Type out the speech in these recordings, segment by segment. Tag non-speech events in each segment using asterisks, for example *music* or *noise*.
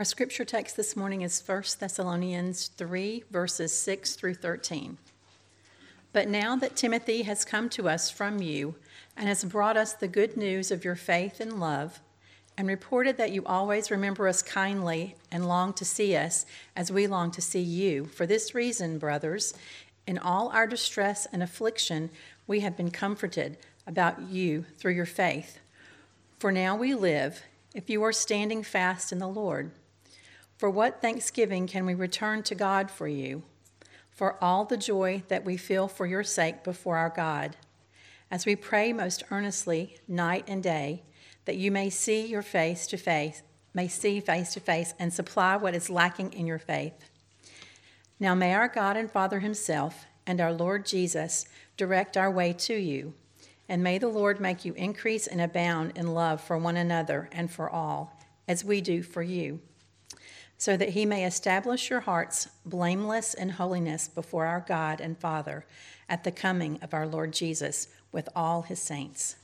Our scripture text this morning is 1 Thessalonians 3, verses 6 through 13. But now that Timothy has come to us from you and has brought us the good news of your faith and love, and reported that you always remember us kindly and long to see us as we long to see you, for this reason, brothers, in all our distress and affliction, we have been comforted about you through your faith. For now we live, if you are standing fast in the Lord. For what thanksgiving can we return to God for you? For all the joy that we feel for your sake before our God, as we pray most earnestly night and day, that you may see your face to face, may see face to face, and supply what is lacking in your faith. Now may our God and Father Himself and our Lord Jesus direct our way to you, and may the Lord make you increase and abound in love for one another and for all, as we do for you so that he may establish your hearts blameless in holiness before our God and Father at the coming of our Lord Jesus with all his saints.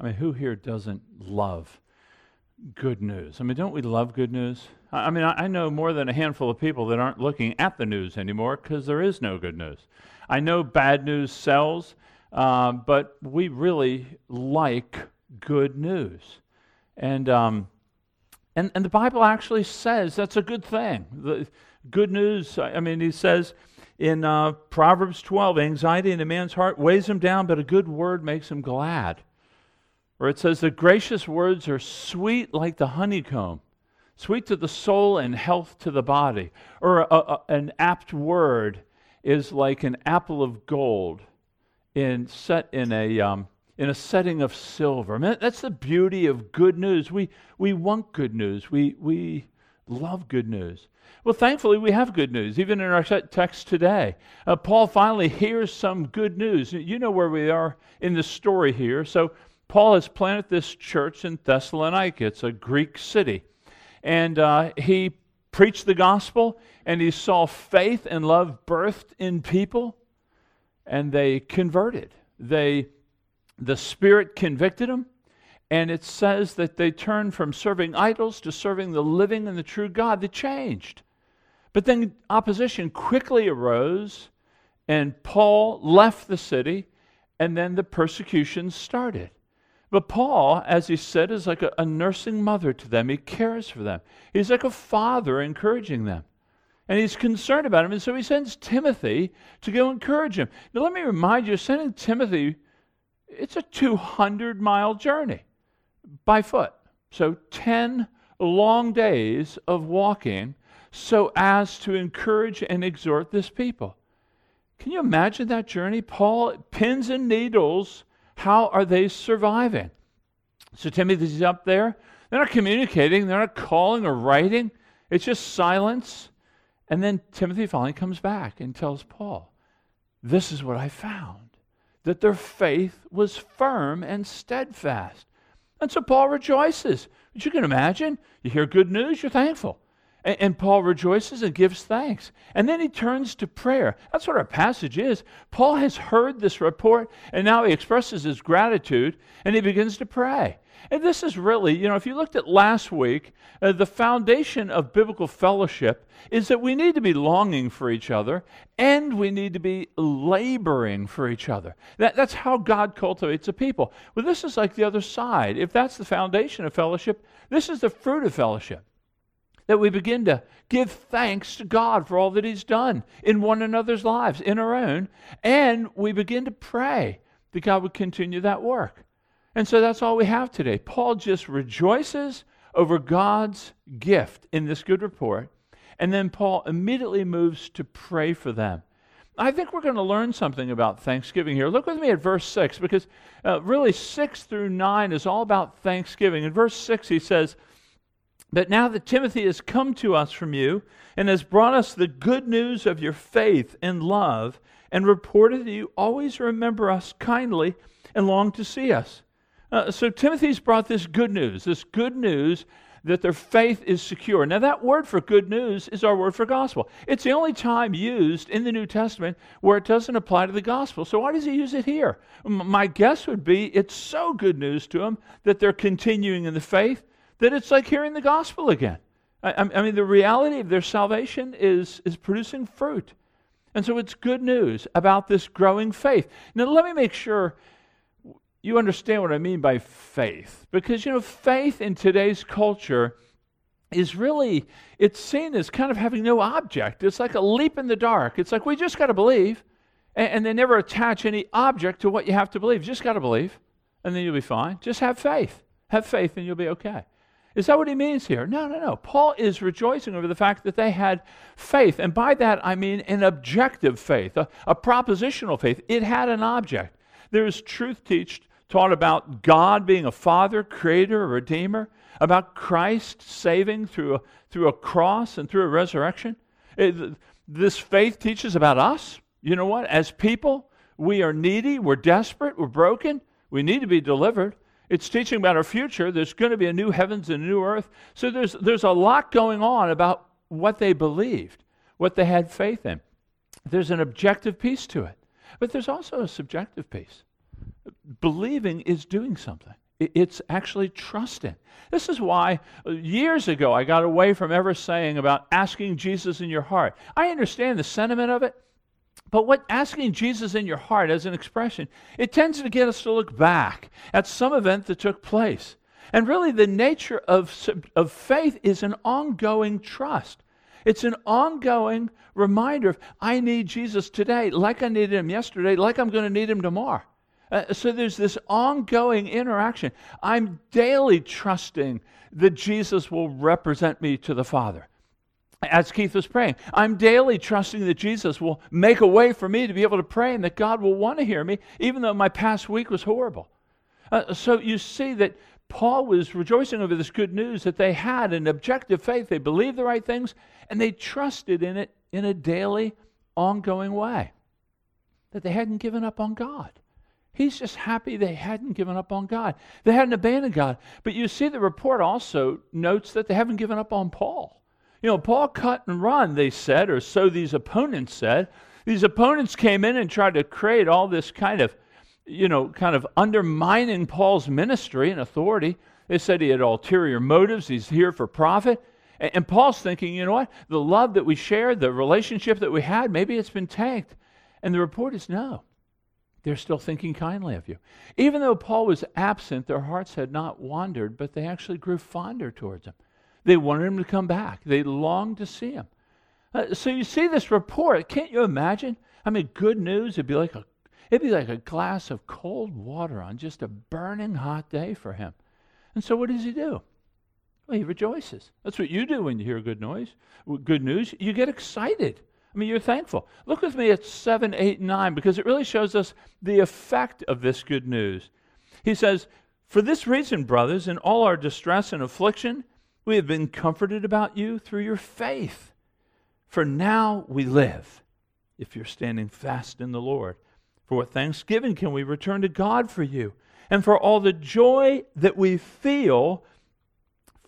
I mean, who here doesn't love good news? I mean, don't we love good news? I mean, I know more than a handful of people that aren't looking at the news anymore because there is no good news. I know bad news sells, uh, but we really like good news. And, um, and, and the Bible actually says that's a good thing. The good news, I mean, he says in uh, Proverbs 12 anxiety in a man's heart weighs him down, but a good word makes him glad. Or it says that gracious words are sweet like the honeycomb, sweet to the soul and health to the body. Or a, a, an apt word is like an apple of gold in, set in a, um, in a setting of silver. I mean, that's the beauty of good news. We, we want good news. We, we love good news. Well, thankfully, we have good news, even in our text today. Uh, Paul finally hears some good news. You know where we are in the story here. So, Paul has planted this church in Thessalonica, it's a Greek city. And uh, he preached the gospel, and he saw faith and love birthed in people, and they converted. They the Spirit convicted them, and it says that they turned from serving idols to serving the living and the true God. They changed. But then opposition quickly arose, and Paul left the city, and then the persecution started. But Paul, as he said, is like a, a, nursing mother to them. He cares for them. He's like a father encouraging them. And he's concerned about them. And so he sends Timothy to go encourage him. Now, let me remind you, sending Timothy it's a 200 mile journey by foot. So 10 long days of walking so as to encourage and exhort this people. Can you imagine that journey? Paul, pins and needles, how are they surviving? So Timothy's up there. They're not communicating, they're not calling or writing. It's just silence. And then Timothy finally comes back and tells Paul, This is what I found that their faith was firm and steadfast. And so Paul rejoices. But you can imagine, you hear good news, you're thankful. And, and, Paul rejoices and gives thanks. And then he turns to prayer. That's what our passage is. Paul has heard this report, and now he expresses his gratitude, and he begins to pray. And this is really, you know, if you looked at last week, uh, the foundation of biblical fellowship is that we need to be longing for each other and we need to be laboring for each other. That, that's how God cultivates a people. Well, this is like the other side. If that's the foundation of fellowship, this is the fruit of fellowship. That we begin to give thanks to God for all that He's done in one another's lives, in our own, and we begin to pray that God would continue that work. And so that's all we have today. Paul just rejoices over God's gift in this good report. And then Paul immediately moves to pray for them. I think we're going to learn something about Thanksgiving here. Look with me at verse 6, because uh, really 6 through 9 is all about Thanksgiving. In verse 6, he says, But now that Timothy has come to us from you and has brought us the good news of your faith and love, and reported that you always remember us kindly and long to see us. Uh, so Timothy's brought this good news, this good news that their faith is secure. Now, that word for good news is our word for gospel. It's the only time used in the New Testament where it doesn't apply to the gospel. So, why does he use it here? My guess would be it's so good news to them that they're continuing in the faith that it's like hearing the gospel again. I, I mean, the reality of their salvation is, is producing fruit. And so it's good news about this growing faith. Now, let me make sure you understand what I mean by faith. Because, you know, faith in today's culture is really, it's seen as kind of having no object. It's like a leap in the dark. It's like, we just got to believe. And, and, they never attach any object to what you have to believe. Just got to believe, and then you'll be fine. Just have faith. Have faith, and you'll be okay. Is that what he means here? No, no, no. Paul is rejoicing over the fact that they had faith. And by that, I mean an objective faith, a, a propositional faith. It had an object. There's truth teach, taught about God being a father, creator, a redeemer, about Christ saving through a, through a cross and through a resurrection. It, this faith teaches about us. You know what? As people, we are needy, we're desperate, we're broken, we need to be delivered. It's teaching about our future. There's going to be a new heavens and a new earth. So there's, there's a lot going on about what they believed, what they had faith in. There's an objective piece to it, but there's also a subjective piece. Believing is doing something. It's actually trusting. This is why uh, years ago I got away from ever saying about asking Jesus in your heart. I understand the sentiment of it, but what asking Jesus in your heart as an expression, it tends to get us to look back at some event that took place. And really, the nature of, of faith is an ongoing trust. It's an ongoing reminder of, I need Jesus today, like I needed him yesterday, like I'm going to need him tomorrow. Uh, so there's this ongoing interaction. I'm daily trusting that Jesus will represent me to the Father as Keith was praying. I'm daily trusting that Jesus will make a way for me to be able to pray and that God will want to hear me, even though my past week was horrible. Uh, so you see that Paul was rejoicing over this good news that they had an objective faith. They believed the right things and they trusted in it in a daily, ongoing way. That they hadn't given up on God. He's just happy they hadn't given up on God. They hadn't abandoned God. But you see, the report also notes that they haven't given up on Paul. You know, Paul cut and run, they said, or so these opponents said. These opponents came in and tried to create all this kind of, you know, kind of undermining Paul's ministry and authority. They said he had ulterior motives, he's here for profit. And, and Paul's thinking, you know what? The love that we shared, the relationship that we had, maybe it's been tanked. And the report is no. They're still thinking kindly of you. Even though Paul was absent, their hearts had not wandered, but they actually grew fonder towards him. They wanted him to come back. They longed to see him. Uh, so you see this report. Can't you imagine? I mean, good news. It'd be like a it'd be like a glass of cold water on just a burning hot day for him. And so what does he do? Well, he rejoices. That's what you do when you hear good noise, good news. You get excited. I mean, you're thankful. Look with me at 7, 8, 9, because it really shows us the effect of this good news. He says, For this reason, brothers, in all our distress and affliction, we have been comforted about you through your faith. For now we live, if you're standing fast in the Lord. For what thanksgiving can we return to God for you, and for all the joy that we feel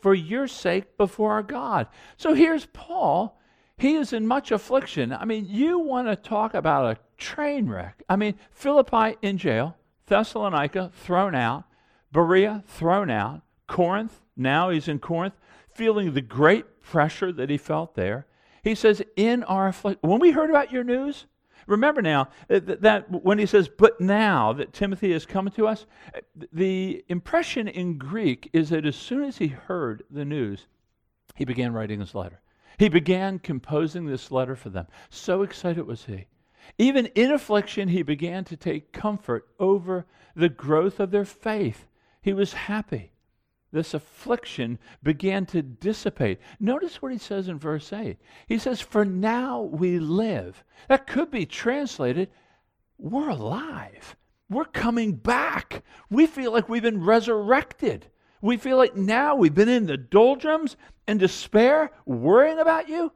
for your sake before our God? So here's Paul. He is in much affliction. I mean, you want to talk about a train wreck. I mean, Philippi in jail, Thessalonica thrown out, Berea thrown out, Corinth, now he's in Corinth feeling the great pressure that he felt there. He says, In our affliction, when we heard about your news, remember now uh, that, that, when he says, but now that Timothy is coming to us, uh, the impression in Greek is that as soon as he heard the news, he began writing his letter. He began composing this letter for them. So excited was he. Even in affliction, he began to take comfort over the growth of their faith. He was happy this affliction began to dissipate. Notice what he says in verse 8. He says, For now we live. That could be translated, we're alive. We're coming back. We feel like we've been resurrected. We feel like now we've been in the doldrums and despair, worrying about you.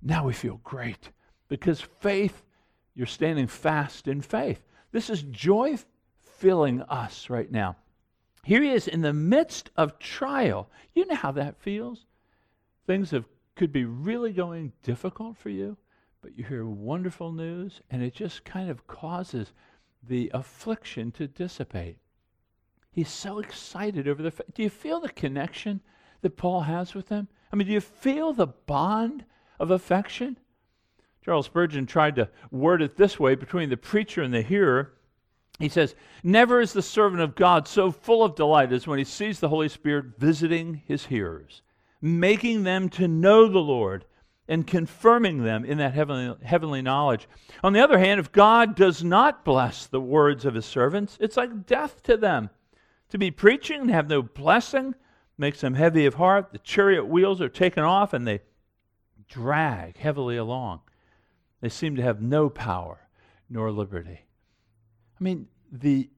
Now we feel great because faith, you're standing fast in faith. This is joy filling us right now. Here he is in the midst of trial. You know how that feels. Things have, could be really going difficult for you, but you hear wonderful news, and it just kind of causes the affliction to dissipate. He's so excited over the. Fa- Do you feel the connection that Paul has with them? I mean, do you feel the bond of affection? Charles Spurgeon tried to word it this way between the preacher and the hearer. He says, Never is the servant of God so full of delight as when he sees the Holy Spirit visiting his hearers, making them to know the Lord and confirming them in that heavenly, heavenly knowledge. On the other hand, if God does not bless the words of his servants, it's like death to them. To be preaching and have no blessing makes them heavy of heart. The chariot wheels are taken off and they drag heavily along. They seem to have no power nor liberty. I mean, the,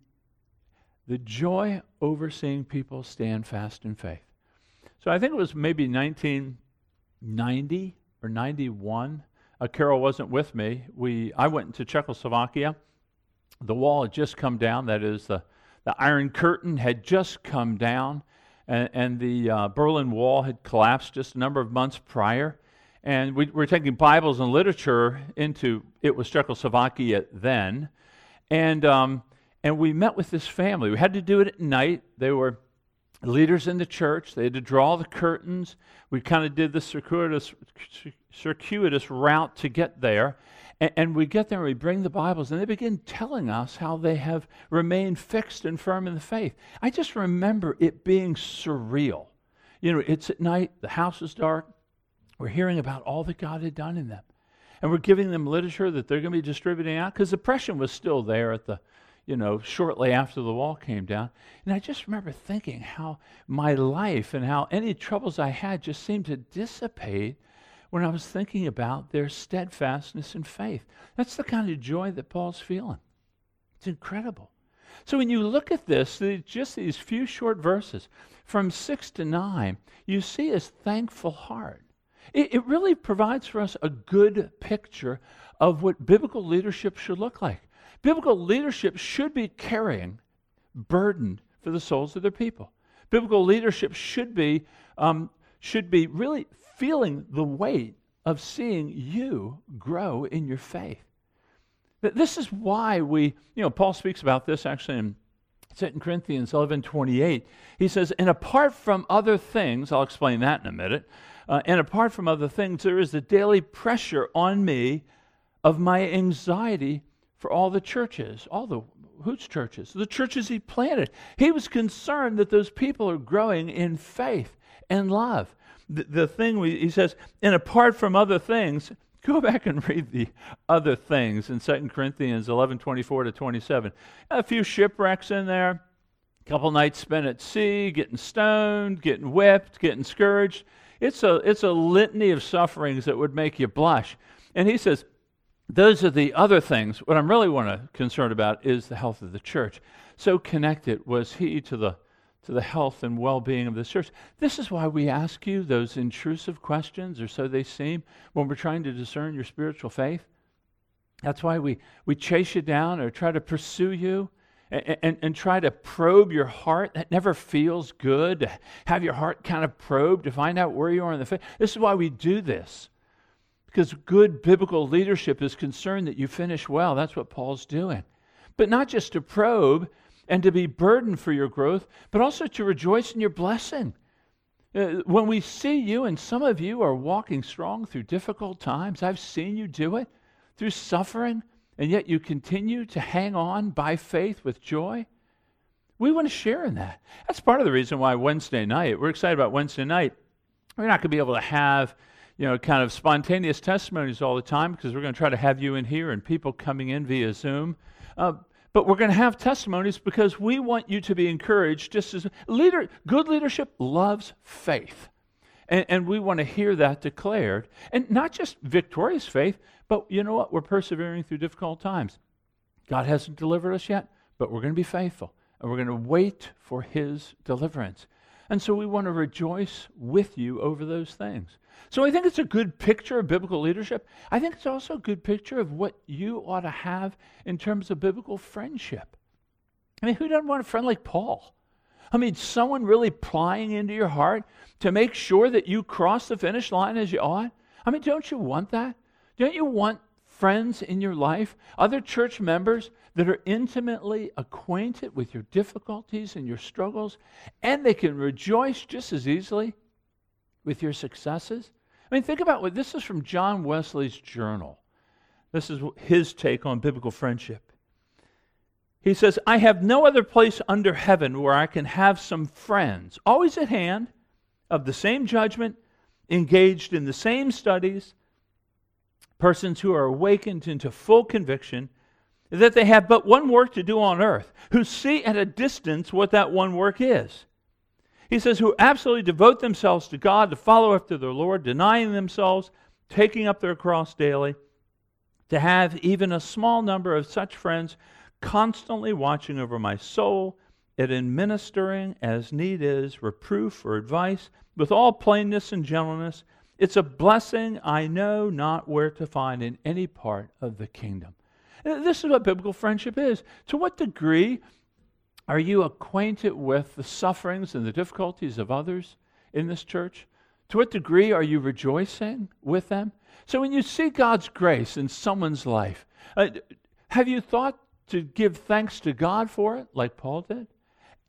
the joy over seeing people stand fast in faith. So I think it was maybe 1990 or 91. Uh, Carol wasn't with me. We, I went to Czechoslovakia. The wall had just come down. That is, the, the Iron Curtain had just come down, and, and the uh, Berlin Wall had collapsed just a number of months prior. And we were taking Bibles and literature into, it was Czechoslovakia then. And, um, and we met with this family. We had to do it at night. They were leaders in the church. They had to draw the curtains. We kind of did the circuitous, circuitous route to get there. And, and, we get there and we bring the Bibles, and they begin telling us how they have remained fixed and firm in the faith. I just remember it being surreal. You know, it's at night, the house is dark. We're hearing about all that God had done in them. And we're giving them literature that they're going to be distributing out because oppression was still there at the you know, shortly after the wall came down. And I just remember thinking how my life and how any troubles I had just seemed to dissipate when I was thinking about their steadfastness and faith. That's the kind of joy that Paul's feeling. It's incredible. So when you look at this, just these few short verses, from 6 to 9, you see his thankful heart. It, it really provides for us a good picture of what biblical leadership should look like. Biblical leadership should be carrying burden for the souls of their people. Biblical leadership should be, um, should be really feeling the weight of seeing you grow in your faith. This is why we, you know, Paul speaks about this actually in 2 Corinthians 11 28. He says, And apart from other things, I'll explain that in a minute, uh, and apart from other things, there is the daily pressure on me of my anxiety for all the churches, all the whose churches? The churches he planted. He was concerned that those people are growing in faith and love. The, the thing we, he says, and apart from other things, go back and read the other things in 2 Corinthians 11 24 to 27. A few shipwrecks in there, a couple nights spent at sea, getting stoned, getting whipped, getting scourged. It's a, it's a litany of sufferings that would make you blush. And he says, those are the other things. What I'm really want to concerned about is the health of the church. So connected was he to the to the health and well-being of the church. This is why we ask you those intrusive questions, or so they seem, when we're trying to discern your spiritual faith. That's why we, we chase you down or try to pursue you and, and, and try to probe your heart. That never feels good to have your heart kind of probed to find out where you are in the faith. This is why we do this. Because good biblical leadership is concerned that you finish well. That's what Paul's doing. But not just to probe and to be burdened for your growth, but also to rejoice in your blessing. Uh, when we see you, and some of you are walking strong through difficult times, I've seen you do it through suffering, and yet you continue to hang on by faith with joy. We want to share in that. That's part of the reason why Wednesday night, we're excited about Wednesday night. We're not going to be able to have you know, kind of spontaneous testimonies all the time because we're going to try to have you in here and people coming in via Zoom. Uh, but we're going to have testimonies because we want you to be encouraged. Just as leader, good leadership loves faith, and, and we want to hear that declared, and not just victorious faith, but you know what? We're persevering through difficult times. God hasn't delivered us yet, but we're going to be faithful, and we're going to wait for His deliverance. And so we want to rejoice with you over those things. So I think it's a good picture of biblical leadership. I think it's also a good picture of what you ought to have in terms of biblical friendship. I mean, who doesn't want a friend like Paul? I mean, someone really plying into your heart to make sure that you cross the finish line as you ought. I mean, don't you want that? Don't you want friends in your life, other church members that are intimately acquainted with your difficulties and your struggles, and they can rejoice just as easily with your successes? I mean, think about what this is from John Wesley's journal. This is his take on biblical friendship. He says, I have no other place under heaven where I can have some friends, always at hand, of the same judgment, engaged in the same studies, persons who are awakened into full conviction that they have but one work to do on earth, who see at a distance what that one work is. He says, who absolutely devote themselves to God to follow after their Lord, denying themselves, taking up their cross daily, to have even a small number of such friends constantly watching over my soul, and administering as need is reproof or advice with all plainness and gentleness. It's a blessing I know not where to find in any part of the kingdom. This is what biblical friendship is. To what degree are you acquainted with the sufferings and the difficulties of others in this church? To what degree are you rejoicing with them? So when you see God's grace in someone's life, uh, have you thought to give thanks to God for it, like Paul did?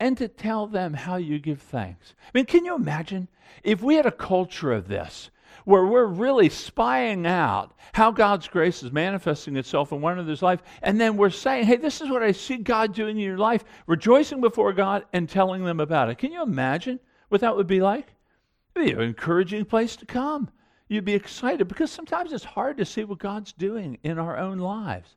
And to tell them how you give thanks. I mean, can you imagine if we had a culture of this? Where we're really spying out how God's grace is manifesting itself in one another's life. And then we're saying, hey, this is what I see God doing in your life, rejoicing before God and telling them about it. Can you imagine what that would be like? It'd be an encouraging place to come. You'd be excited because sometimes it's hard to see what God's doing in our own lives.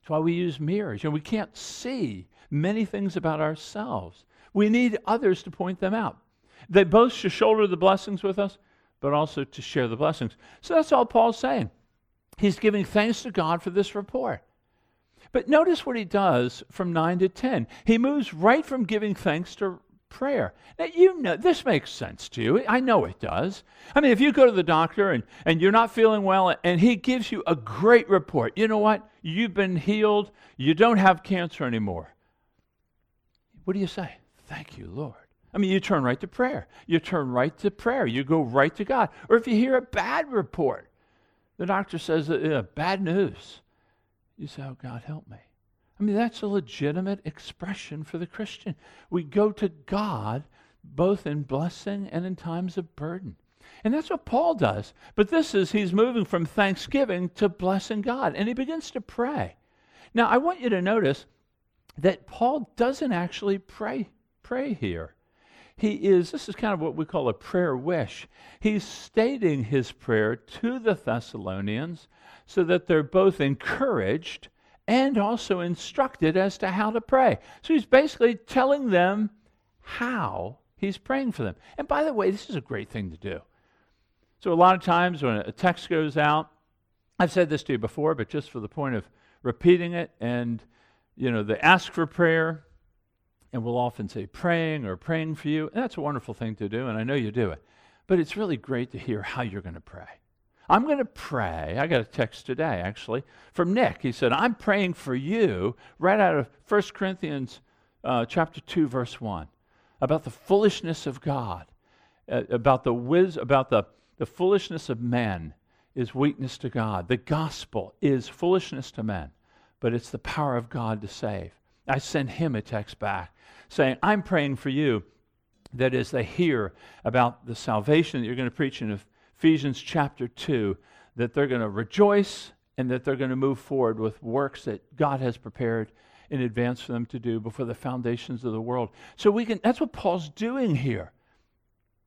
That's why we use mirrors. You know, we can't see many things about ourselves. We need others to point them out. They both should shoulder the blessings with us but also to share the blessings. So that's all Paul's saying. He's giving thanks to God for this report. But notice what he does from 9 to 10. He moves right from giving thanks to prayer. Now, you know, this makes sense to you. I know it does. I mean, if you go to the doctor and, and you're not feeling well and he gives you a great report, you know what? You've been healed. You don't have cancer anymore. What do you say? Thank you, Lord. I mean, you turn right to prayer. You turn right to prayer. You go right to God. Or if you hear a bad report, the doctor says, uh, bad news. You say, oh, God, help me. I mean, that's a legitimate expression for the Christian. We go to God both in blessing and in times of burden. And that's what Paul does. But this is, he's moving from thanksgiving to blessing God. And he begins to pray. Now, I want you to notice that Paul doesn't actually pray, pray here he is, this is kind of what we call a prayer wish. He's stating his prayer to the Thessalonians so that they're both encouraged and also instructed as to how to pray. So he's basically telling them how he's praying for them. And by the way, this is a great thing to do. So a lot of times when a text goes out, I've said this to you before, but just for the point of repeating it, and you know, they ask for prayer, and we'll often say praying or praying for you. And that's a wonderful thing to do, and I know you do it. But it's really great to hear how you're going to pray. I'm going to pray. I got a text today, actually, from Nick. He said, I'm praying for you, right out of 1 Corinthians uh, chapter 2, verse 1, about the foolishness of God, uh, about, the wiz- about the, the foolishness of men is weakness to God. The gospel is foolishness to men, but it's the power of God to save. I sent him a text back saying, I'm praying for you that as they hear about the salvation that you're going to preach in Ephesians chapter 2, that they're going to rejoice and that they're going to move forward with works that God has prepared in advance for them to do before the foundations of the world. So we can that's what Paul's doing here.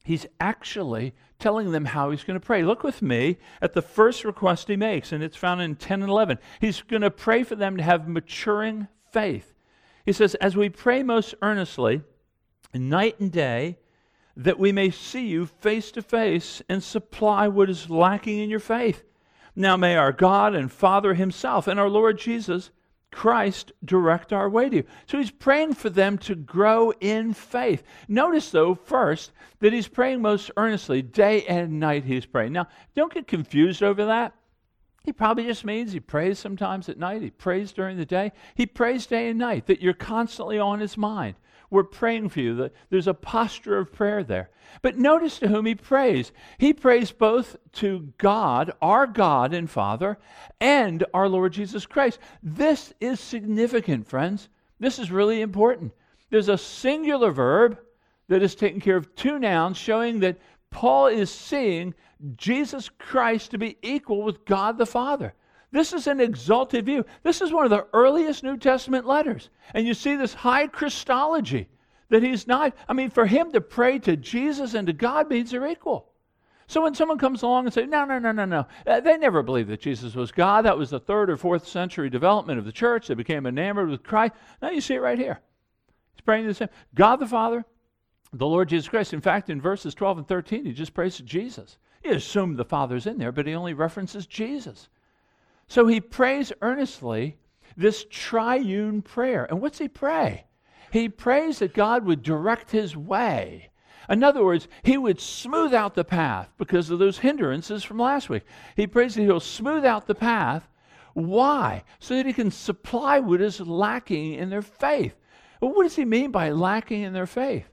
He's actually telling them how he's going to pray. Look with me at the first request he makes, and it's found in 10 and 11. He's going to pray for them to have maturing faith. He says, As we pray most earnestly, night and day, that we may see you face to face and supply what is lacking in your faith. Now may our God and Father Himself and our Lord Jesus Christ direct our way to you. So he's praying for them to grow in faith. Notice, though, first, that he's praying most earnestly. Day and night he's praying. Now, don't get confused over that. He probably just means he prays sometimes at night. He prays during the day. He prays day and night, that you're constantly on his mind. We're praying for you. There's a posture of prayer there. But notice to whom he prays. He prays both to God, our God and Father, and our Lord Jesus Christ. This is significant, friends. This is really important. There's a singular verb that is taking care of two nouns, showing that Paul is seeing Jesus Christ to be equal with God the Father. This is an exalted view. This is one of the earliest New Testament letters. And you see this high Christology that he's not, I mean, for him to pray to Jesus and to God means they're equal. So when someone comes along and says, no, no, no, no, no, uh, they never believed that Jesus was God. That was the third or fourth century development of the church. They became enamored with Christ. Now you see it right here. He's praying the same God the Father, the Lord Jesus Christ. In fact, in verses 12 and 13, he just prays to Jesus. He assumed the Father's in there, but he only references Jesus. So he prays earnestly this triune prayer. And what's he pray? He prays that God would direct his way in other words, he would smooth out the path because of those hindrances from last week. He prays that he'll smooth out the path. Why? So that he can supply what is lacking in their faith. Well, what does he mean by lacking in their faith?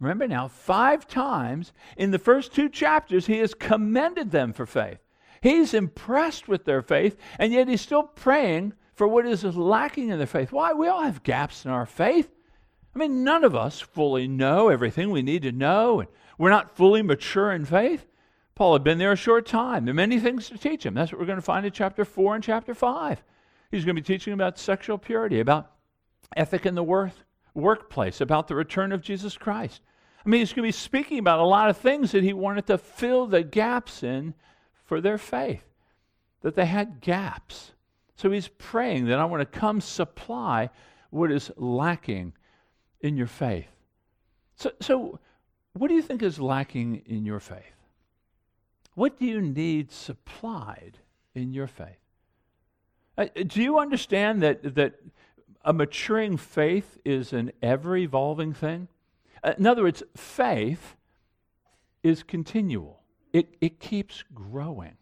Remember now, five times in the first two chapters, he has commended them for faith. He's impressed with their faith, and yet he's still praying for what is lacking in their faith. Why? We all have gaps in our faith. I mean, none of us fully know everything we need to know, and we're not fully mature in faith. Paul had been there a short time. There are many things to teach him. That's what we're going to find in chapter 4 and chapter 5. He's going to be teaching about sexual purity, about ethic in the work, workplace, about the return of Jesus Christ. I mean, he's going to be speaking about a lot of things that he wanted to fill the gaps in for their faith, that they had gaps. So he's praying that I want to come supply what is lacking in your faith. So, so what do you think is lacking in your faith? What do you need supplied in your faith? Uh, do you understand that, that a maturing faith is an ever evolving thing? Uh, in other words, faith is continual, it, it keeps growing.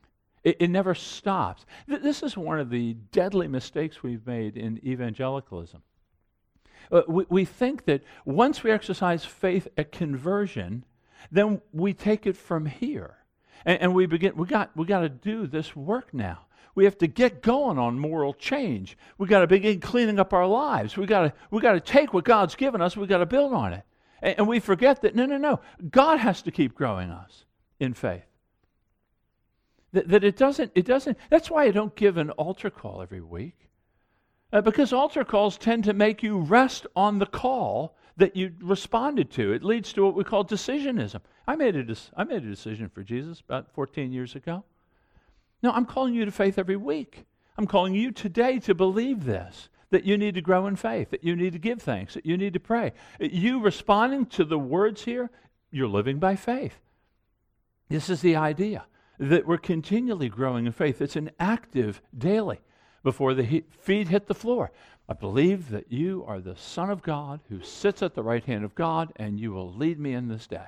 It, it never stops. Th- this is one of the deadly mistakes we've made in evangelicalism. Uh, we, we think that once we exercise faith at conversion, then we take it from here. And, and we begin, we got, we got to do this work now. We have to get going on moral change. We got to begin cleaning up our lives. We got to, we got to take what God's given us, we got to build on it. And, and we forget that, no, no, no, God has to keep growing us in faith. That, that it doesn't, it doesn't, that's why I don't give an altar call every week. Uh, because altar calls tend to make you rest on the call that you responded to. It leads to what we call decisionism. I made a, I made a decision for Jesus about 14 years ago. No, I'm calling you to faith every week. I'm calling you today to believe this that you need to grow in faith, that you need to give thanks, that you need to pray. You responding to the words here, you're living by faith. This is the idea that we're continually growing in faith. It's an active daily before the he- feet hit the floor. I believe that you are the Son of God who sits at the right hand of God, and you will lead me in this day.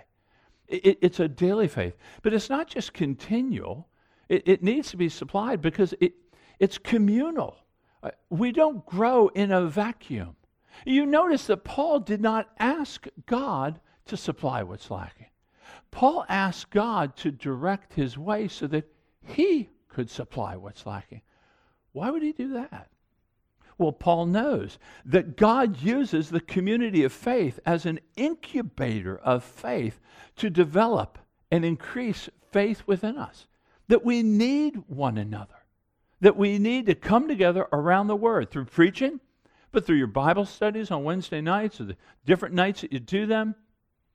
It, it, it's a daily faith, but it's not just continual. It, it needs to be supplied because it, it's communal. Uh, we don't grow in a vacuum. You notice that Paul did not ask God to supply what's lacking. Paul asked God to direct his way so that he could supply what's lacking. Why would he do that? Well, Paul knows that God uses the community of faith as an incubator of faith to develop and increase faith within us. That we need one another. That we need to come together around the Word through preaching, but through your Bible studies on Wednesday nights or the different nights that you do them,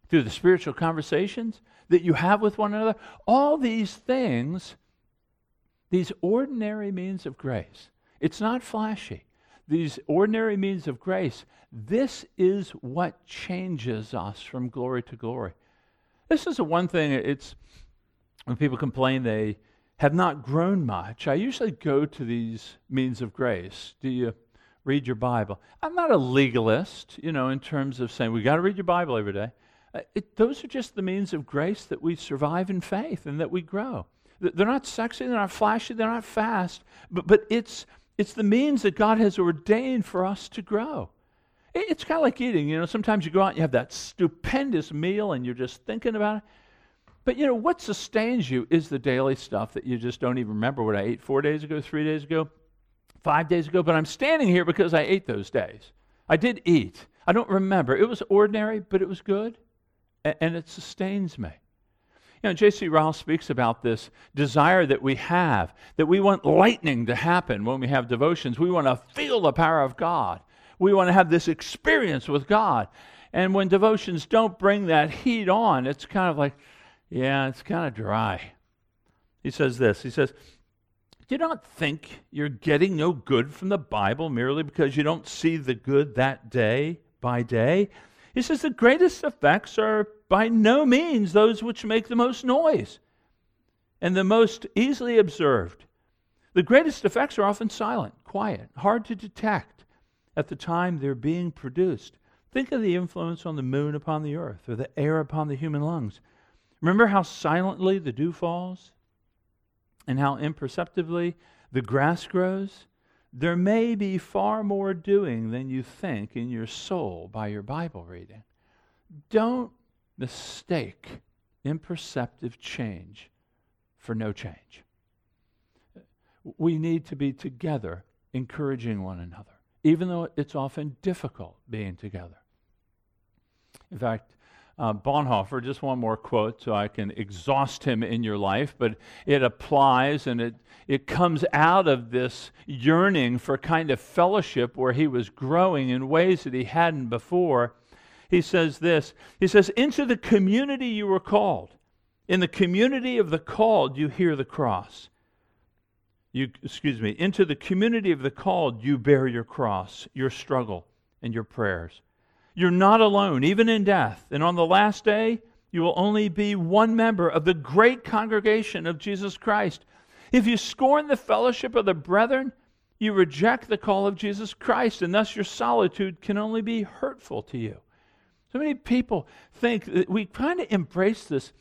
through the spiritual conversations that you have with one another. All these things these ordinary means of grace, it's not flashy. These ordinary means of grace, this is what changes us from glory to glory. This is the one thing, it's when people complain they have not grown much, I usually go to these means of grace. Do you read your Bible? I'm not a legalist, you know, in terms of saying we got to read your Bible every day. Uh, it, those are just the means of grace that we survive in faith and that we grow. They're not sexy, they're not flashy, they're not fast, but, but it's, it's the means that God has ordained for us to grow. It's kind of like eating. You know, sometimes you go out and you have that stupendous meal and you're just thinking about it. But you know, what sustains you is the daily stuff that you just don't even remember what I ate four days ago, three days ago, five days ago. But I'm standing here because I ate those days. I did eat. I don't remember. It was ordinary, but it was good. And it sustains me. You know, J.C. Ryle speaks about this desire that we have, that we want lightning to happen when we have devotions. We want to feel the power of God. We want to have this experience with God. And when devotions don't bring that heat on, it's kind of like, yeah, it's kind of dry. He says this He says, Do not think you're getting no good from the Bible merely because you don't see the good that day by day? He says, The greatest effects are by no means those which make the most noise and the most easily observed. The greatest effects are often silent, quiet, hard to detect at the time they're being produced. Think of the influence on the moon upon the earth or the air upon the human lungs. Remember how silently the dew falls and how imperceptibly the grass grows? There may be far more doing than you think in your soul by your Bible reading. Don't mistake imperceptive change for no change. We need to be together, encouraging one another, even though it's often difficult being together. In fact, uh, Bonhoeffer, just one more quote so I can exhaust him in your life, but it applies and it, it comes out of this yearning for kind of fellowship where he was growing in ways that he hadn't before. He says this He says, Into the community you were called. In the community of the called, you hear the cross. You, excuse me, into the community of the called, you bear your cross, your struggle, and your prayers. You're not alone, even in death. And on the last day, you will only be one member of the great congregation of Jesus Christ. If you scorn the fellowship of the brethren, you reject the call of Jesus Christ, and thus your solitude can only be hurtful to you. So many people think that we kind of embrace this,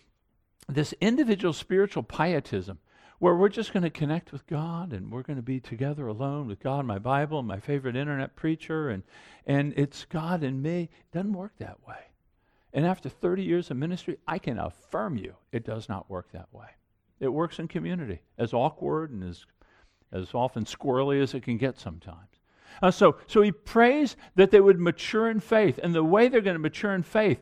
this individual spiritual pietism where we're just going to connect with God and we're going to be together alone with God, my Bible, my favorite internet preacher, and, and it's God and me. It doesn't work that way. And after 30 years of ministry, I can affirm you it does not work that way. It works in community, as awkward and as, as often squirrely as it can get sometimes. Uh, so, so he prays that they would mature in faith. And the way they're going to mature in faith,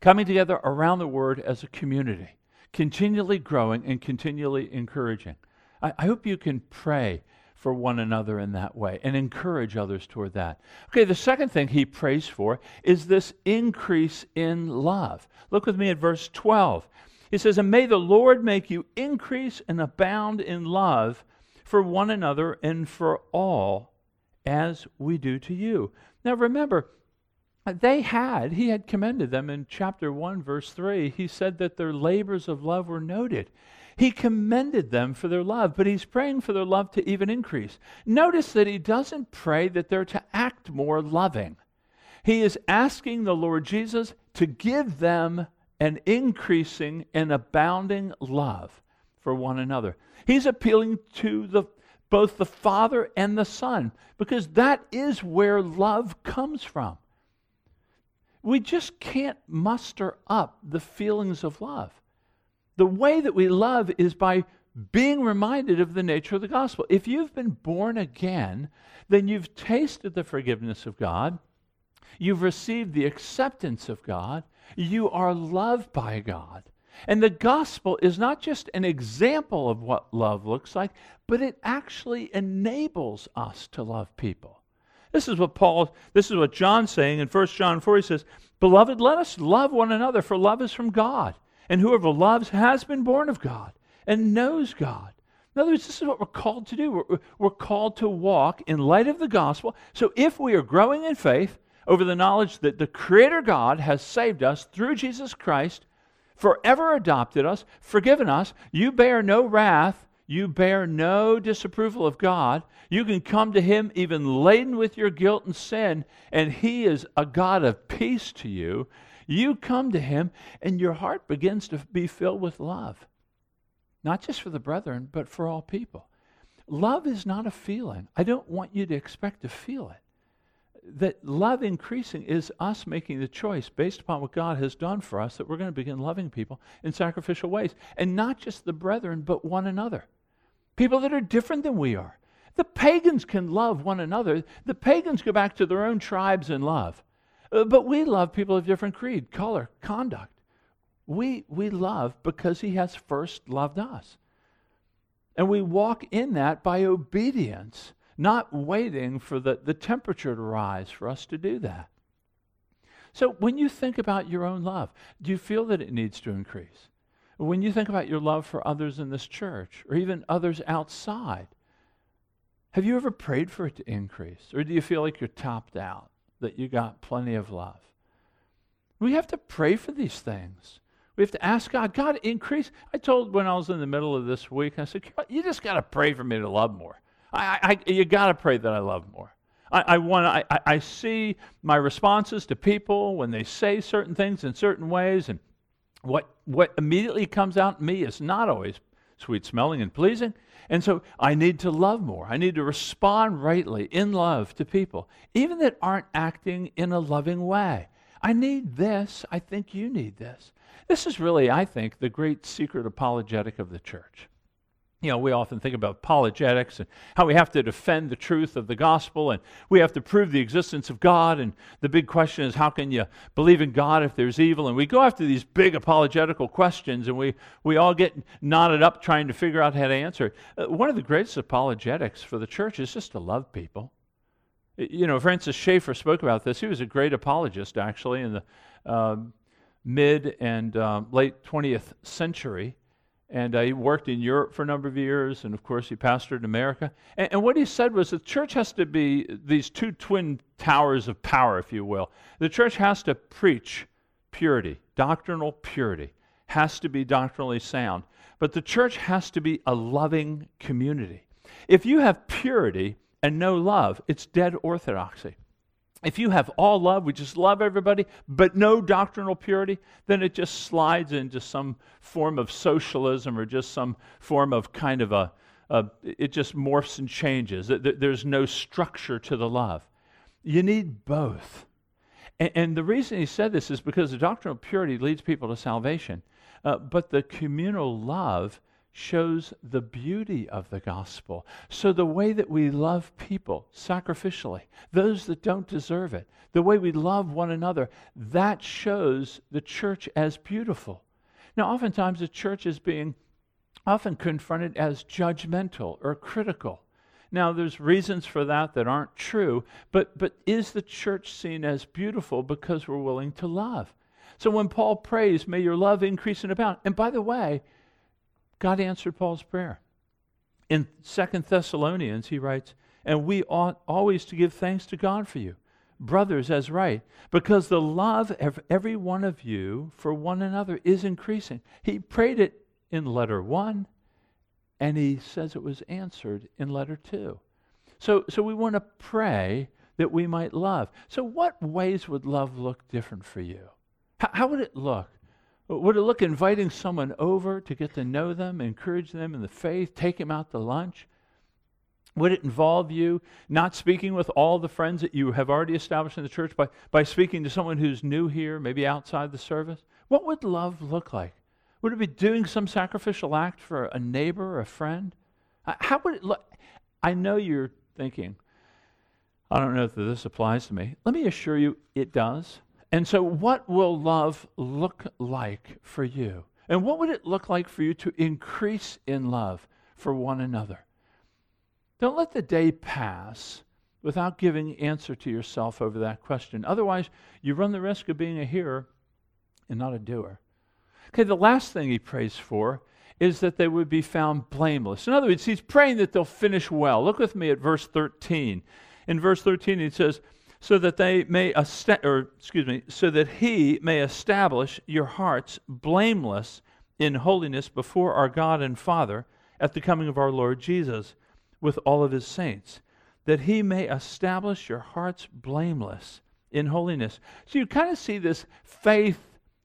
coming together around the word as a community continually growing and continually encouraging. I, I hope you can pray for one another in that way and encourage others toward that. Okay, the second thing he prays for is this increase in love. Look with me at verse 12. He says, And may the Lord make you increase and abound in love for one another and for all as we do to you. Now remember, they had, he had commended them in chapter 1, verse 3. He said that their labors of love were noted. He commended them for their love, but he's praying for their love to even increase. Notice that he doesn't pray that they're to act more loving. He is asking the Lord Jesus to give them an increasing and abounding love for one another. He's appealing to the, both the Father and the Son because that is where love comes from we just can't muster up the feelings of love. The way that we love is by being reminded of the nature of the gospel. If you've been born again, then you've tasted the forgiveness of God, you've received the acceptance of God, you are loved by God. And the gospel is not just an example of what love looks like, but it actually enables us to love people. This is what Paul, this is what John's saying in 1 John 4. He says, Beloved, let us love one another, for love is from God. And whoever loves has been born of God and knows God. In other words, this is what we're called to do. We're, we're called to walk in light of the gospel. So if we are growing in faith over the knowledge that the Creator God has saved us through Jesus Christ, forever adopted us, forgiven us, you bear no wrath you bear no disapproval of God. You can come to Him even laden with your guilt and sin, and He is a God of peace to you. You come to Him, and your heart begins to be filled with love, not just for the brethren, but for all people. Love is not a feeling. I don't want you to expect to feel it that love increasing is us making the choice based upon what God has done for us that we're going to begin loving people in sacrificial ways. And not just the brethren, but one another people that are different than we are. The pagans can love one another. The pagans go back to their own tribes and love. Uh, but we love people of different creed, color, conduct. We, we love because he has first loved us. And we walk in that by obedience, not waiting for the, the temperature to rise for us to do that. So when you think about your own love, do you feel that it needs to increase? When you think about your love for others in this church or even others outside, have you ever prayed for it to increase? Or do you feel like you're topped out, that you got plenty of love? We have to pray for these things. We have to ask God, God, increase. I told when I was in the middle of this week, I said, you just got to pray for me to love more. I, I, you got to pray that I love more. I, I want. I, I see my responses to people when they say certain things in certain ways, and what what immediately comes out in me is not always sweet smelling and pleasing. And so I need to love more. I need to respond rightly in love to people, even that aren't acting in a loving way. I need this. I think you need this. This is really, I think, the great secret apologetic of the church. You know, we often think about apologetics and how we have to defend the truth of the gospel and we have to prove the existence of God. And the big question is, how can you believe in God if there's evil? And we go after these big apologetical questions and we, we all get knotted up trying to figure out how to answer it. Uh, one of the greatest apologetics for the church is just to love people. You know, Francis Schaeffer spoke about this. He was a great apologist, actually, in the uh, mid and um, late 20th century. And uh, he worked in Europe for a number of years, and of course, he pastored in America. And, and, what he said was the church has to be these two twin towers of power, if you will. The church has to preach purity, doctrinal purity, has to be doctrinally sound. But the church has to be a loving community. If you have purity and no love, it's dead orthodoxy if you have all love, we just love everybody, but no doctrinal purity, then it just slides into some form of socialism or just some form of kind of a, a it just morphs and changes. There's no structure to the love. You need both. And, and the reason he said this is because the doctrinal purity leads people to salvation, uh, but the communal love shows the beauty of the gospel. So, the way that we love people sacrificially, those that don't deserve it, the way we love one another, that shows the church as beautiful. Now, oftentimes the church is being often confronted as judgmental or critical. Now, there's reasons for that that aren't true, but, but is the church seen as beautiful because we're willing to love? So when Paul prays, may your love increase and abound. And by the way, God answered Paul's prayer. In Second Thessalonians, he writes, And we ought always to give thanks to God for you, brothers, as right, because the love of every one of you for one another is increasing. He prayed it in letter one, and he says it was answered in letter two. So, so we want to pray that we might love. So, what ways would love look different for you? How, how would it look? Would it look inviting someone over to get to know them, encourage them in the faith, take them out to lunch? Would it involve you not speaking with all the friends that you have already established in the church, by, by speaking to someone who's new here, maybe outside the service? What would love look like? Would it be doing some sacrificial act for a neighbor or a friend? Uh, how would it look? I know you're thinking, I don't know if this applies to me. Let me assure you, it does. And so, what will love look like for you? And what would it look like for you to increase in love for one another? Don't let the day pass without giving answer to yourself over that question. Otherwise, you run the risk of being a hearer and not a doer. Okay, the last thing he prays for is that they would be found blameless. In other words, he's praying that they'll finish well. Look with me at verse 13. In verse 13, he says, so that they may est- or excuse me so that he may establish your hearts blameless in holiness before our God and Father at the coming of our Lord Jesus with all of his saints that he may establish your hearts blameless in holiness. So you kind of see this faith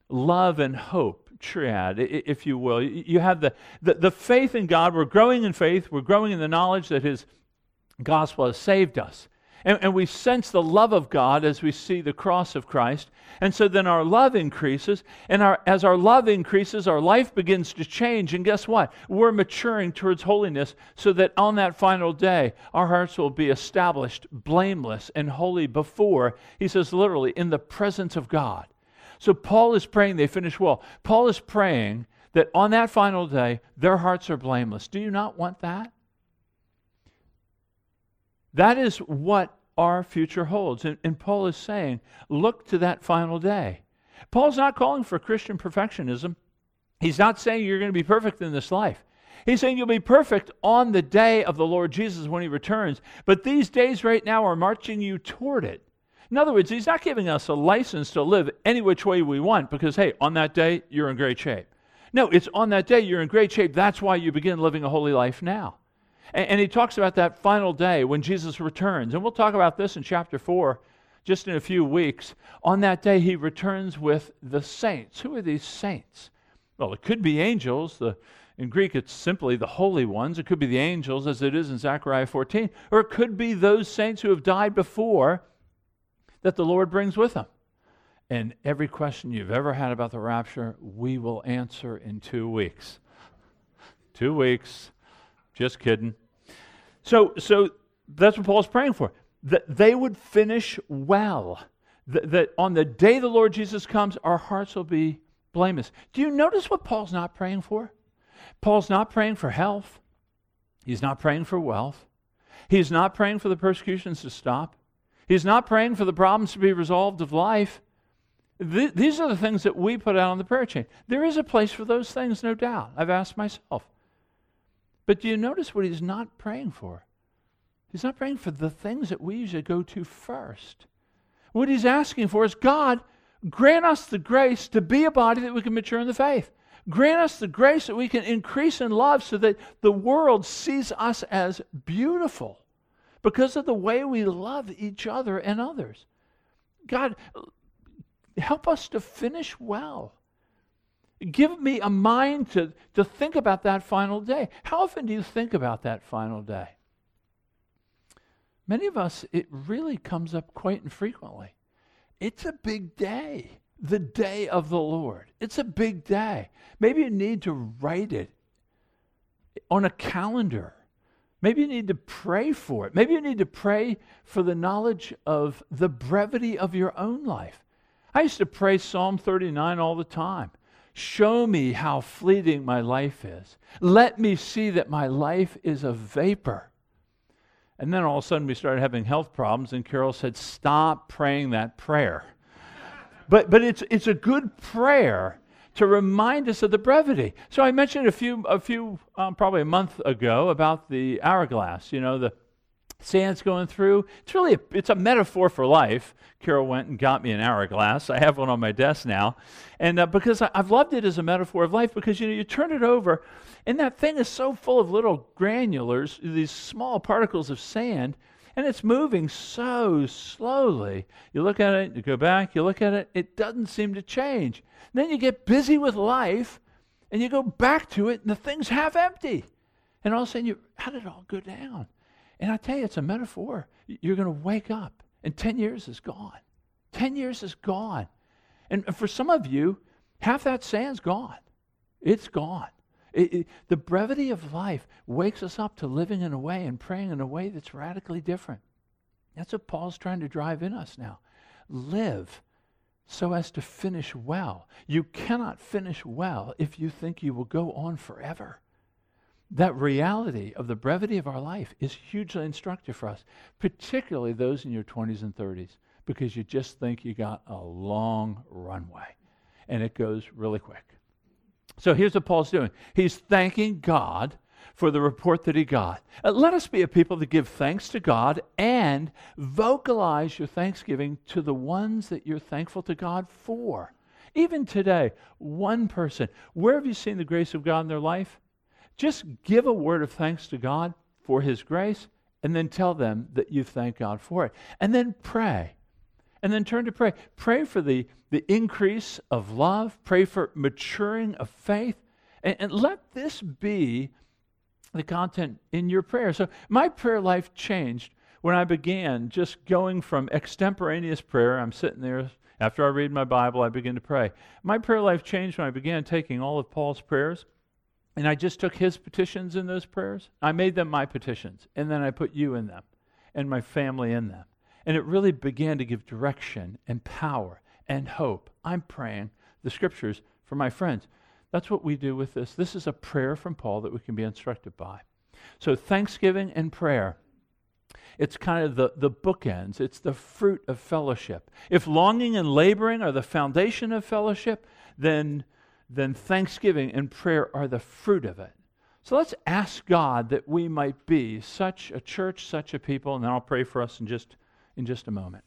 love and hope triad if you will. You have the, the, the faith in god. We're growing in faith. We're growing in the knowledge that his gospel has saved us and, and, we sense the love of God as we see the cross of Christ. And so then our love increases. And our, as our love increases, our life begins to change. And guess what? We're maturing towards holiness so that on that final day, our hearts will be established blameless and holy before, he says literally, in the presence of God. So Paul is praying they finish well. Paul is praying that on that final day, their hearts are blameless. Do you not want that? That is what our future holds. And, and, Paul is saying, look to that final day. Paul's not calling for Christian perfectionism. He's not saying you're going to be perfect in this life. He's saying you'll be perfect on the day of the Lord Jesus when he returns. But these days right now are marching you toward it. In other words, he's not giving us a license to live any which way we want because, hey, on that day, you're in great shape. No, it's on that day you're in great shape. That's why you begin living a holy life now. And, and, he talks about that final day when Jesus returns. And we'll talk about this in chapter 4 just in a few weeks. On that day, he returns with the saints. Who are these saints? Well, it could be angels. The, in Greek, it's simply the holy ones. It could be the angels, as it is in Zechariah 14. Or it could be those saints who have died before that the Lord brings with him. And every question you've ever had about the rapture, we will answer in two weeks. two weeks. Just kidding. So, so that's what Paul's praying for. That they would finish well. That, that on the day the Lord Jesus comes, our hearts will be blameless. Do you notice what Paul's not praying for? Paul's not praying for health. He's not praying for wealth. He's not praying for the persecutions to stop. He's not praying for the problems to be resolved of life. Th- these are the things that we put out on the prayer chain. There is a place for those things, no doubt. I've asked myself. But do you notice what he's not praying for? He's not praying for the things that we usually go to first. What he's asking for is God, grant us the grace to be a body that we can mature in the faith. Grant us the grace that we can increase in love so that the world sees us as beautiful because of the way we love each other and others. God, help us to finish well. Give me a mind to, to think about that final day. How often do you think about that final day? Many of us, it really comes up quite infrequently. It's a big day, the day of the Lord. It's a big day. Maybe you need to write it on a calendar. Maybe you need to pray for it. Maybe you need to pray for the knowledge of the brevity of your own life. I used to pray Psalm 39 all the time. Show me how fleeting my life is. Let me see that my life is a vapor. And then all of a sudden we started having health problems, and Carol said, Stop praying that prayer. *laughs* but, but it's, it's a good prayer to remind us of the brevity. So I mentioned a few, a few um, probably a month ago about the hourglass, you know, the sand's going through. It's really a, it's a metaphor for life. Carol went and got me an hourglass. I have one on my desk now, and uh, because I, have loved it as a metaphor of life, because you know you turn it over, and that thing is so full of little granulars, these small particles of sand, and it's moving so slowly. You look at it, you go back, you look at it, it doesn't seem to change. Then you get busy with life, and you go back to it, and the thing's half empty, and all of a sudden you, how did it all go down? And I tell you, it's a metaphor. You're going to wake up, and 10 years is gone. 10 years is gone. And for some of you, half that sand's gone. It's gone. It, it, the brevity of life wakes us up to living in a way and praying in a way that's radically different. That's what Paul's trying to drive in us now. Live so as to finish well. You cannot finish well if you think you will go on forever that reality of the brevity of our life is hugely instructive for us, particularly those in your 20s and 30s, because you just think you got a long runway and it goes really quick. So here's what Paul's doing he's thanking God for the report that he got. Uh, let us be a people that give thanks to God and vocalize your thanksgiving to the ones that you're thankful to God for. Even today, one person, where have you seen the grace of God in their life? Just give a word of thanks to God for His grace and then tell them that you thank God for it. And then pray. And then turn to pray. Pray for the, the increase of love, pray for maturing of faith, and, and let this be the content in your prayer. So, my prayer life changed when I began just going from extemporaneous prayer. I'm sitting there after I read my Bible, I begin to pray. My prayer life changed when I began taking all of Paul's prayers and I just took his petitions in those prayers. I made them my petitions. And then I put you in them and my family in them. And it really began to give direction and power and hope. I'm praying the scriptures for my friends. That's what we do with this. This is a prayer from Paul that we can be instructed by. So, thanksgiving and prayer. It's kind of the, the bookends. It's the fruit of fellowship. If longing and laboring are the foundation of fellowship, then, then thanksgiving and prayer are the fruit of it. So let's ask God that we might be such a church, such a people, and then I'll pray for us in just, in just a moment.